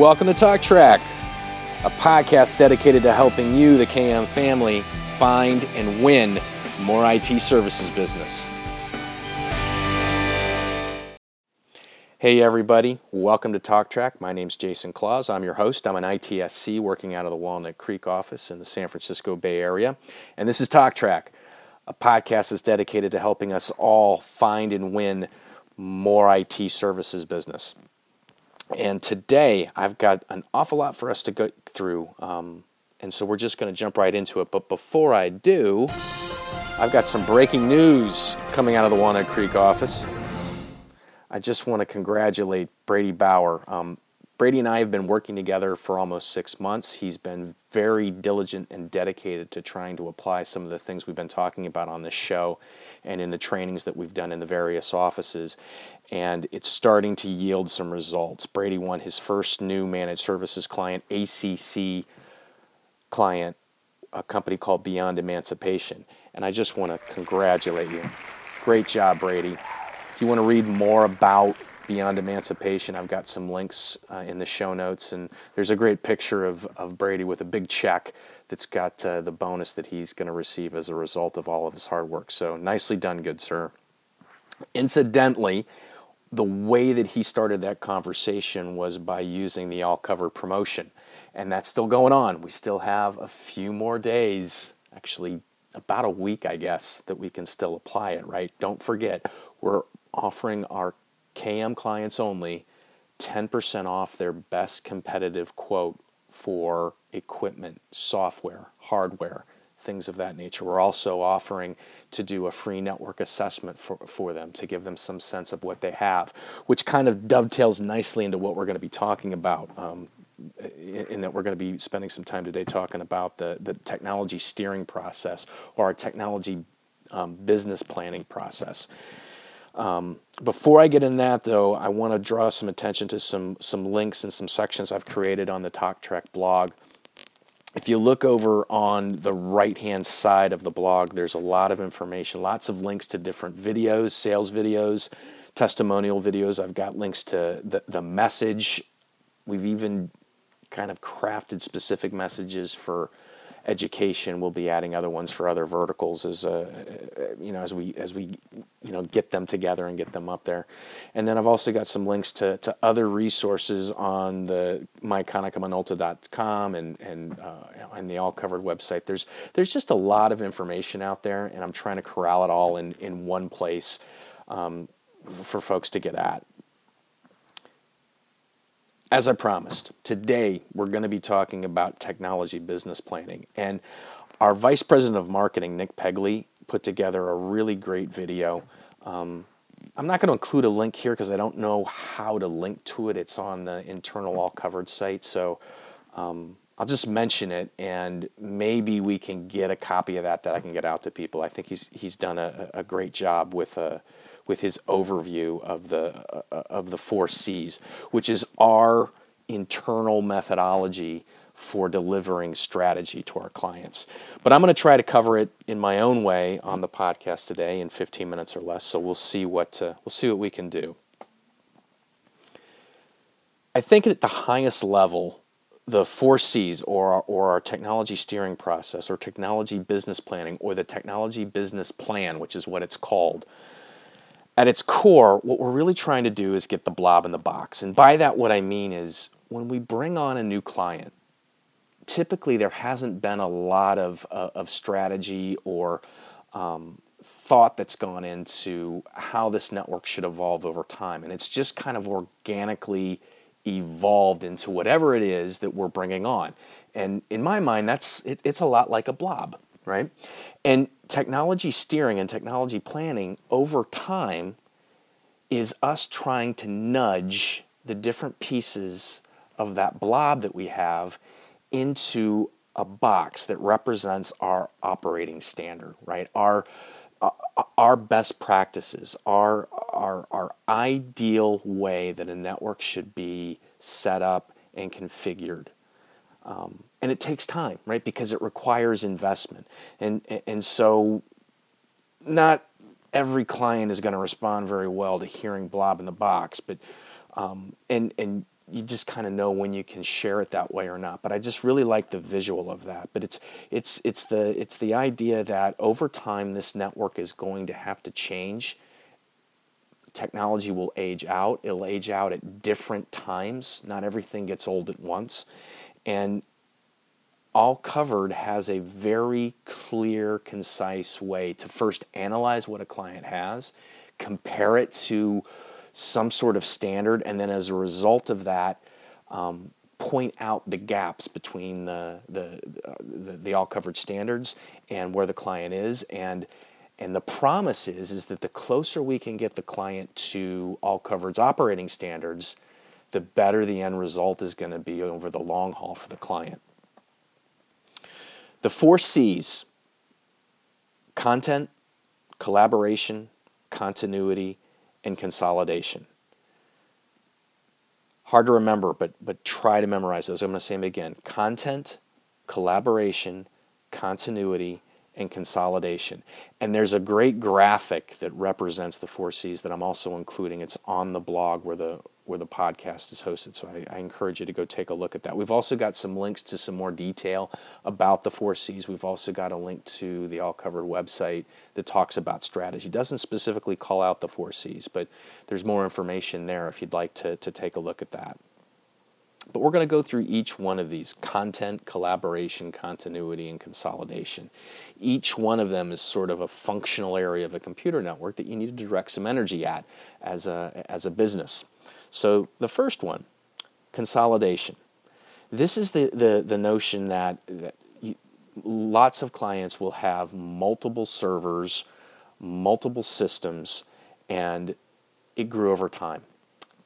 welcome to Talk Track, a podcast dedicated to helping you, the KM family, find and win more IT services business. Hey, everybody, welcome to Talk Track. My name's Jason Clause. I'm your host. I'm an ITSC working out of the Walnut Creek office in the San Francisco Bay Area. And this is Talk Track, a podcast that's dedicated to helping us all find and win more IT services business. And today I've got an awful lot for us to go through. Um, and so we're just going to jump right into it. But before I do, I've got some breaking news coming out of the Walnut Creek office. I just want to congratulate Brady Bauer. Um, Brady and I have been working together for almost six months. He's been very diligent and dedicated to trying to apply some of the things we've been talking about on this show and in the trainings that we've done in the various offices. And it's starting to yield some results. Brady won his first new managed services client, ACC client, a company called Beyond Emancipation. And I just want to congratulate you. Great job, Brady. If you want to read more about Beyond Emancipation, I've got some links uh, in the show notes. And there's a great picture of, of Brady with a big check that's got uh, the bonus that he's going to receive as a result of all of his hard work. So nicely done, good sir. Incidentally, the way that he started that conversation was by using the all cover promotion. And that's still going on. We still have a few more days, actually, about a week, I guess, that we can still apply it, right? Don't forget, we're offering our KM clients only 10% off their best competitive quote for equipment, software, hardware, things of that nature. We're also offering to do a free network assessment for, for them to give them some sense of what they have, which kind of dovetails nicely into what we're going to be talking about. Um, in, that we're going to be spending some time today talking about the, the technology steering process or our technology um, business planning process. Um, before I get in that, though, I want to draw some attention to some some links and some sections I've created on the Talk Track blog. If you look over on the right hand side of the blog, there's a lot of information, lots of links to different videos, sales videos, testimonial videos. I've got links to the, the message. We've even kind of crafted specific messages for education. We'll be adding other ones for other verticals as uh, you know as we as we you know get them together and get them up there. And then I've also got some links to, to other resources on the MyKonica and and uh, and the all covered website. There's there's just a lot of information out there, and I'm trying to corral it all in in one place um, for folks to get at as I promised, today we're going to be talking about technology business planning. And our Vice President of Marketing, Nick Pegley, put together a really great video. Um, I'm not going to include a link here because I don't know how to link to it. It's on the internal all covered site. So um, I'll just mention it and maybe we can get a copy of that that I can get out to people. I think he's, he's done a, a great job with a with his overview of the uh, of the four C's, which is our internal methodology for delivering strategy to our clients. But I'm going to try to cover it in my own way on the podcast today in 15 minutes or less. So we'll see what uh, we'll see what we can do. I think at the highest level, the four C's, or or our technology steering process, or technology business planning, or the technology business plan, which is what it's called at its core, what we're really trying to do is get the blob in the box. And by that, what I mean is when we bring on a new client, typically there hasn't been a lot of, uh, of strategy or um, thought that's gone into how this network should evolve over time. And it's just kind of organically evolved into whatever it is that we're bringing on. And in my mind, that's it, it's a lot like a blob, right? And technology steering and technology planning over time is us trying to nudge the different pieces of that blob that we have into a box that represents our operating standard, right? Our uh, our best practices, our, our, our ideal way that a network should be set up and configured. Um, and it takes time, right? Because it requires investment, and and so not every client is going to respond very well to hearing blob in the box, but um, and and you just kind of know when you can share it that way or not. But I just really like the visual of that. But it's it's it's the it's the idea that over time this network is going to have to change. Technology will age out. It'll age out at different times. Not everything gets old at once, and all covered has a very clear, concise way to first analyze what a client has, compare it to some sort of standard, and then as a result of that, um, point out the gaps between the the, the, the all covered standards and where the client is. And and the promise is is that the closer we can get the client to all covered's operating standards the better the end result is going to be over the long haul for the client the four c's content collaboration continuity and consolidation. Hard to remember, but, but try to memorize those. I'm going to say them again content, collaboration, continuity, and consolidation. And there's a great graphic that represents the four C's that I'm also including. It's on the blog where the where the podcast is hosted. So I, I, encourage you to go take a look at that. We've also got some links to some more detail about the four C's. We've also got a link to the All Covered website that talks about strategy. Doesn't specifically call out the four C's, but there's more information there if you'd like to, to take a look at that. But we're going to go through each one of these content, collaboration, continuity, and consolidation. Each one of them is sort of a functional area of a computer network that you need to direct some energy at as a, as a business. So the first one, consolidation. This is the, the, the notion that, that you, lots of clients will have multiple servers, multiple systems, and it grew over time.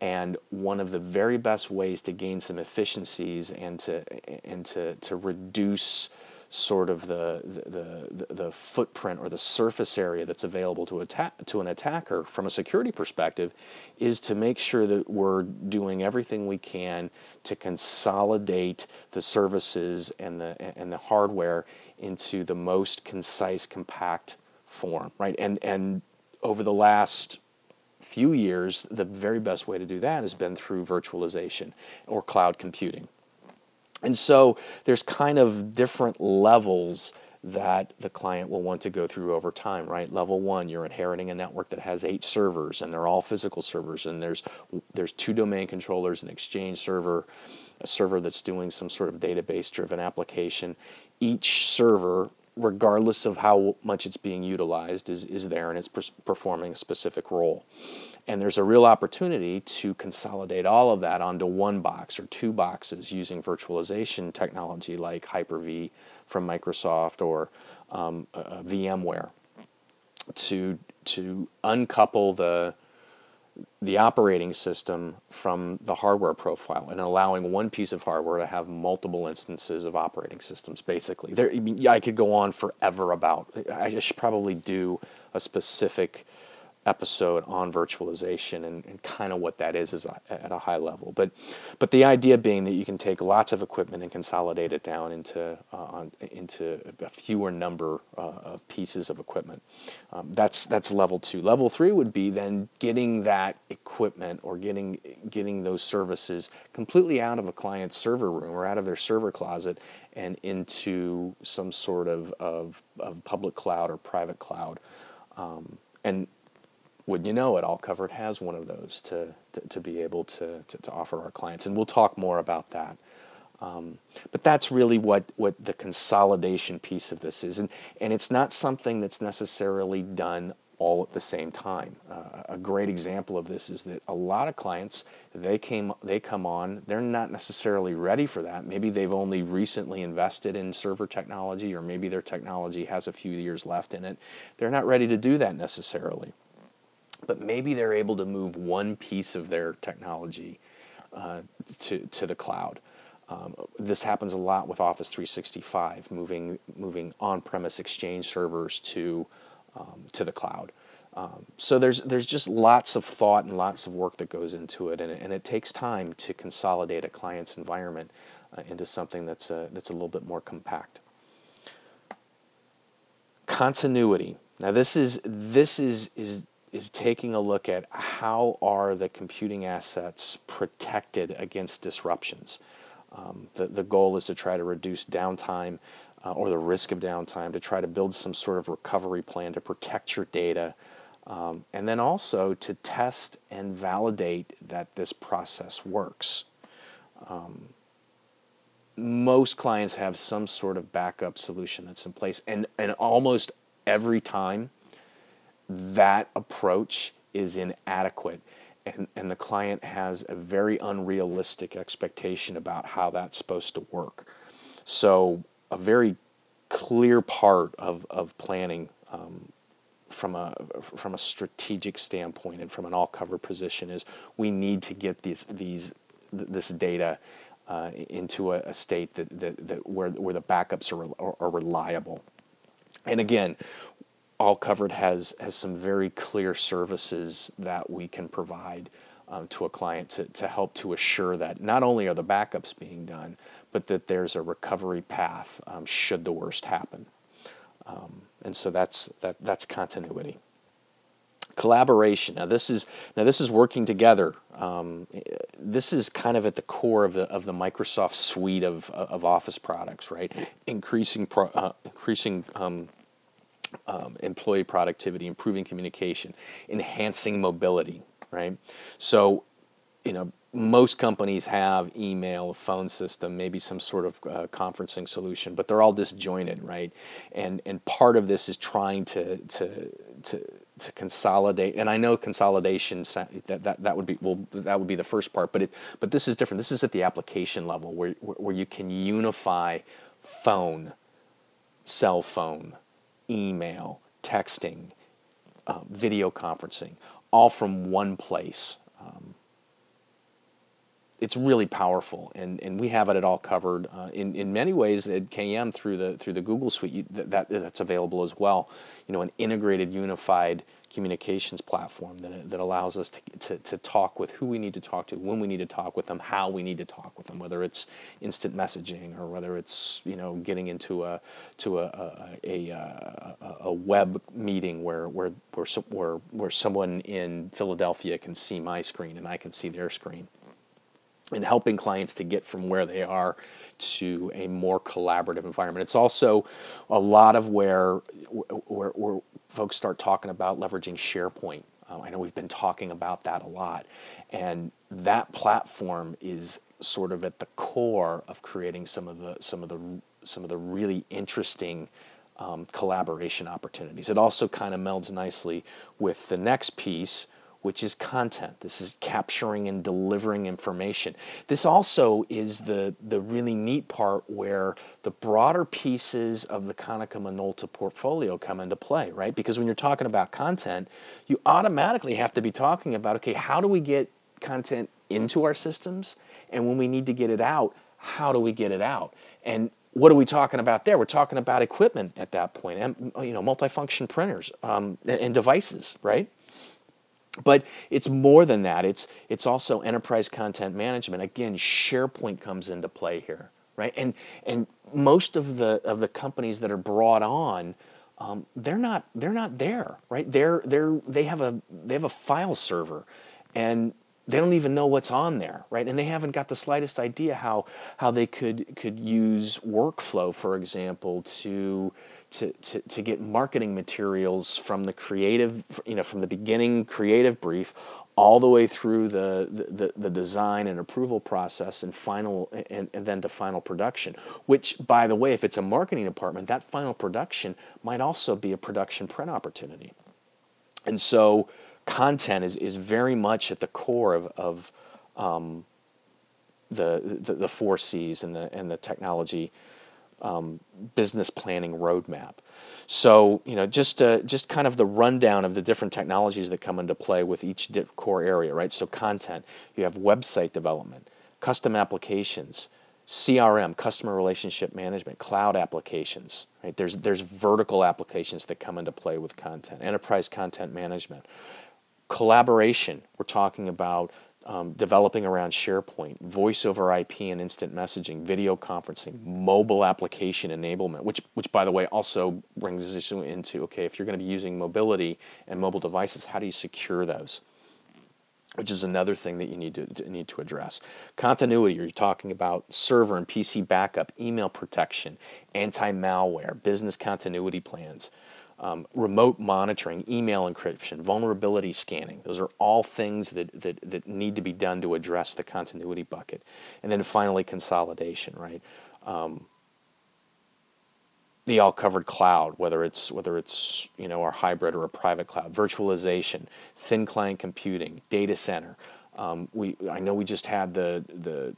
And one of the very best ways to gain some efficiencies and to, and to, to reduce sort of the, the, the, the, footprint or the surface area that's available to, attack, to an attacker from a security perspective is to make sure that we're doing everything we can to consolidate the services and the, and the hardware into the most concise, compact form, right? And, and over the last few years, the very best way to do that has been through virtualization or cloud computing. And so there's kind of different levels that the client will want to go through over time, right? Level one, you're inheriting a network that has eight servers, and they're all physical servers, and there's there's two domain controllers, an Exchange server, a server that's doing some sort of database-driven application. Each server, regardless of how much it's being utilized, is is there and it's performing a specific role. And there's a real opportunity to consolidate all of that onto one box or two boxes using virtualization technology like Hyper V from Microsoft or um, uh, VMware to, to uncouple the, the operating system from the hardware profile and allowing one piece of hardware to have multiple instances of operating systems basically. There I could go on forever about I should probably do a specific episode on virtualization and, and kind of what that is is at a high level. But but the idea being that you can take lots of equipment and consolidate it down into uh, on, into a fewer number uh, of pieces of equipment. Um, that's that's level two. Level three would be then getting that equipment or getting getting those services completely out of a client's server room or out of their server closet and into some sort of, of, of public cloud or private cloud. Um, and wouldn't you know it, All Covered has one of those to, to, to be able to, to, to, offer our clients. And we'll talk more about that. Um, but that's really what, what the consolidation piece of this is. And, and it's not something that's necessarily done all at the same time. Uh, a great example of this is that a lot of clients, they, came, they come on, they're not necessarily ready for that. Maybe they've only recently invested in server technology, or maybe their technology has a few years left in it. They're not ready to do that necessarily but maybe they're able to move one piece of their technology uh, to, to the cloud. Um, this happens a lot with Office 365, moving, moving on-premise Exchange servers to, um, to the cloud. Um, so there's, there's just lots of thought and lots of work that goes into it, and, and it takes time to consolidate a client's environment uh, into something that's a, that's a little bit more compact. Continuity. Now this is, this is, is is taking a look at how are the computing assets protected against disruptions. Um, the, the goal is to try to reduce downtime uh, or the risk of downtime, to try to build some sort of recovery plan to protect your data, um, and then also to test and validate that this process works. Um, most clients have some sort of backup solution that's in place, and, and almost every time that approach is inadequate. And, and the client has a very unrealistic expectation about how that's supposed to work. So, a very clear part of, of planning um, from a from a strategic standpoint and from an all cover position is we need to get these these this data uh, into a, a, state that, that, that where where the backups are, are, are reliable. And again, all covered has has some very clear services that we can provide um, to a client to, to help to assure that not only are the backups being done, but that there's a recovery path um, should the worst happen. Um, and so that's that that's continuity. Collaboration. Now this is now this is working together. Um, this is kind of at the core of the of the Microsoft suite of of Office products, right? Increasing pro, uh, increasing um, employee productivity, improving communication, enhancing mobility, right? So, you know, most companies have email, phone system, maybe some sort of uh, conferencing solution, but they're all disjointed, right? And and part of this is trying to to to to consolidate. And I know consolidation that that, that would be well that would be the first part, but it but this is different. This is at the application level where where you can unify phone, cell phone, email, texting, uh, video conferencing, all from one place. It's really powerful, and, and we have it all covered uh, in, in many ways at KM through the through the Google Suite you, that, that's available as well. You know, an integrated, unified communications platform that, that allows us to, to, to, talk with who we need to talk to, when we need to talk with them, how we need to talk with them, whether it's instant messaging or whether it's you know getting into a to a, a, a, a web meeting where where, where where where someone in Philadelphia can see my screen and I can see their screen and helping clients to get from where they are to a more collaborative environment. It's also a lot of where where, where folks start talking about leveraging SharePoint. Uh, I know we've been talking about that a lot, and that platform is sort of at the core of creating some of the some of the some of the really interesting um, collaboration opportunities. It also kind of melds nicely with the next piece, which is content. This is capturing and delivering information. This also is the, the really neat part where the broader pieces of the Konica Minolta portfolio come into play, right? Because when you're talking about content, you automatically have to be talking about okay, how do we get content into our systems? And when we need to get it out, how do we get it out? And what are we talking about there? We're talking about equipment at that point, and you know, multifunction printers um, and devices, right? But it's more than that. It's it's also enterprise content management. Again, SharePoint comes into play here, right? And and most of the of the companies that are brought on, um, they're not they're not there, right? They're they're they have a they have a file server, and they don't even know what's on there, right? And they haven't got the slightest idea how how they could could use workflow, for example, to to, to, to get marketing materials from the creative, you know, from the beginning creative brief all the way through the, the, the design and approval process and final and, and then to final production which by the way if it's a marketing department that final production might also be a production print opportunity. And so content is, is very much at the core of, of um, the, the, the four C's and the, and the technology um, business planning roadmap. So, you know, just uh, just kind of the rundown of the different technologies that come into play with each core area, right? So, content, you have website development, custom applications, CRM, customer relationship management, cloud applications, right? There's there's vertical applications that come into play with content, enterprise content management, collaboration. We're talking about um, developing around SharePoint, voice over IP and instant messaging, video conferencing, mobile application enablement, which, which by the way, also brings us into okay, if you're going to be using mobility and mobile devices, how do you secure those? Which is another thing that you need to, to need to address. Continuity, you're talking about server and PC backup, email protection, anti malware, business continuity plans um, remote monitoring, email encryption, vulnerability scanning. Those are all things that, that, that need to be done to address the continuity bucket. And then finally, consolidation, right? Um, the all-covered cloud, whether it's whether it's you know our hybrid or a private cloud, virtualization, thin client computing, data center. Um, we I know we just had the the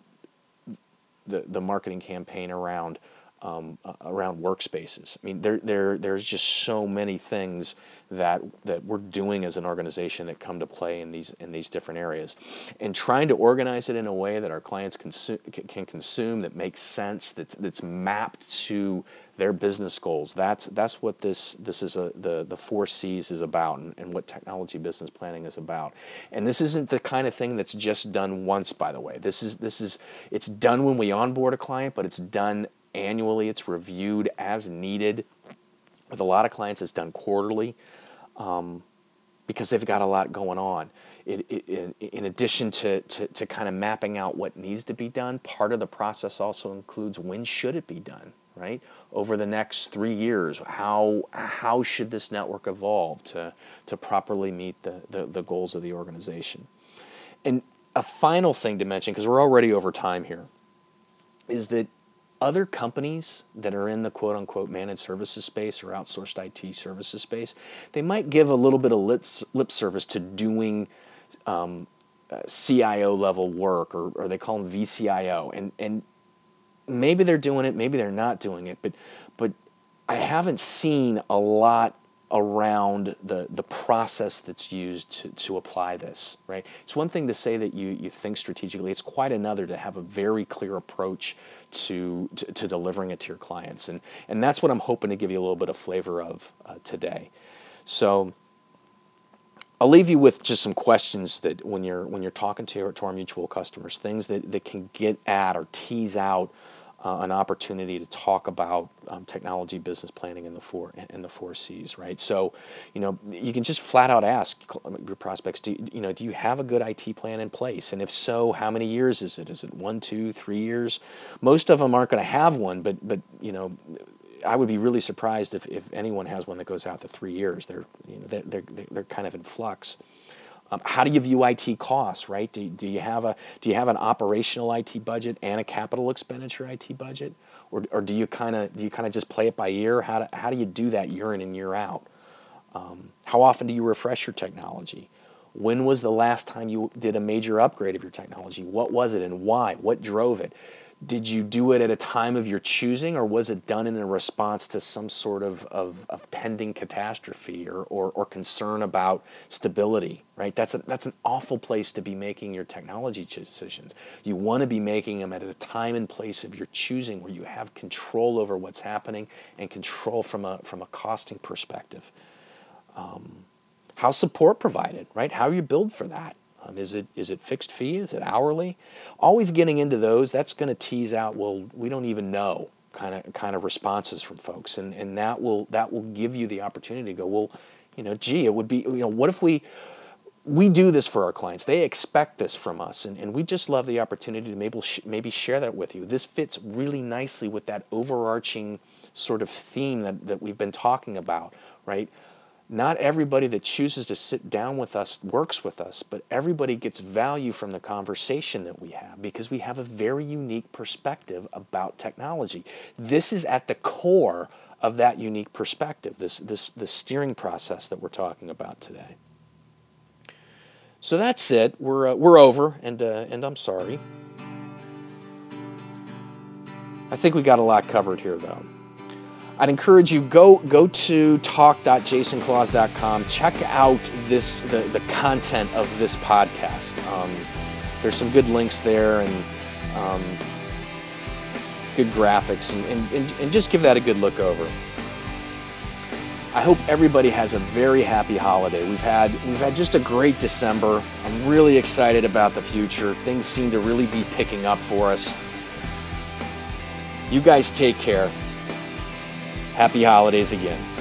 the, the marketing campaign around um, around workspaces. I mean, there, there, there's just so many things that that we're doing as an organization that come to play in these in these different areas, and trying to organize it in a way that our clients consume, can consume that makes sense, that's that's mapped to their business goals. That's that's what this this is a, the the four C's is about, and, and what technology business planning is about. And this isn't the kind of thing that's just done once. By the way, this is this is it's done when we onboard a client, but it's done annually, it's reviewed as needed. With a lot of clients, it's done quarterly um, because they've got a lot going on. It, it, in addition to, to, to kind of mapping out what needs to be done, part of the process also includes when should it be done, right? Over the next three years, how, how should this network evolve to, to properly meet the, the, the goals of the organization? And a final thing to mention, because we're already over time here, is that other companies that are in the quote unquote managed services space or outsourced IT services space, they might give a little bit of lip, service to doing um, CIO level work or, or they call them VCIO. And, and maybe they're doing it, maybe they're not doing it, but, but I haven't seen a lot around the, the process that's used to, to apply this, right? It's one thing to say that you, you think strategically, it's quite another to have a very clear approach to, to, to delivering it to your clients. And, and that's what I'm hoping to give you a little bit of flavor of uh, today. So I'll leave you with just some questions that when you're, when you're talking to, to our mutual customers, things that, that can get at or tease out uh, an opportunity to talk about um, technology business planning in the four in the four C's, right? So, you know, you can just flat out ask your prospects, do you know, do you have a good IT plan in place? And if so, how many years is it? Is it one, two, three years? Most of them aren't going to have one, but but you know, I would be really surprised if, if anyone has one that goes out to three years. They're you know they're, they're, they're kind of in flux. Um, how do you view IT costs, right? Do, do, you have a do you have an operational IT budget and a capital expenditure IT budget, or, or do you kind of do you kind of just play it by ear? How do, how do you do that year in and year out? Um, how often do you refresh your technology? When was the last time you did a major upgrade of your technology? What was it and why? What drove it? Did you do it at a time of your choosing or was it done in a response to some sort of, of, of pending catastrophe or, or, or, concern about stability right? That's, a, that's an awful place to be making your technology decisions. You want to be making them at a time and place of your choosing where you have control over what's happening and control from a, from a costing perspective. Um, how's support provided right? How you build for that um, is it is it fixed fee? Is it hourly? Always getting into those, that's going to tease out. Well, we don't even know kind of kind of responses from folks, and and that will that will give you the opportunity to go. Well, you know, gee, it would be you know, what if we we do this for our clients. They expect this from us, and, and we just love the opportunity to maybe maybe share that with you. This fits really nicely with that overarching sort of theme that, that we've been talking about, right? Not everybody that chooses to sit down with us works with us, but everybody gets value from the conversation that we have because we have a very unique perspective about technology. This is at the core of that unique perspective, this, this, this steering process that we're talking about today. So that's it. We're, uh, we're over, and, uh, and I'm sorry. I think we got a lot covered here, though. I'd encourage you go go to talk.jasonclause.com. Check out this the, the content of this podcast. Um, there's some good links there and um, good graphics, and, and, and, just give that a good look over. I hope everybody has a very happy holiday. We've had we've had just a great December. I'm really excited about the future. Things seem to really be picking up for us. You guys take care. Happy holidays again.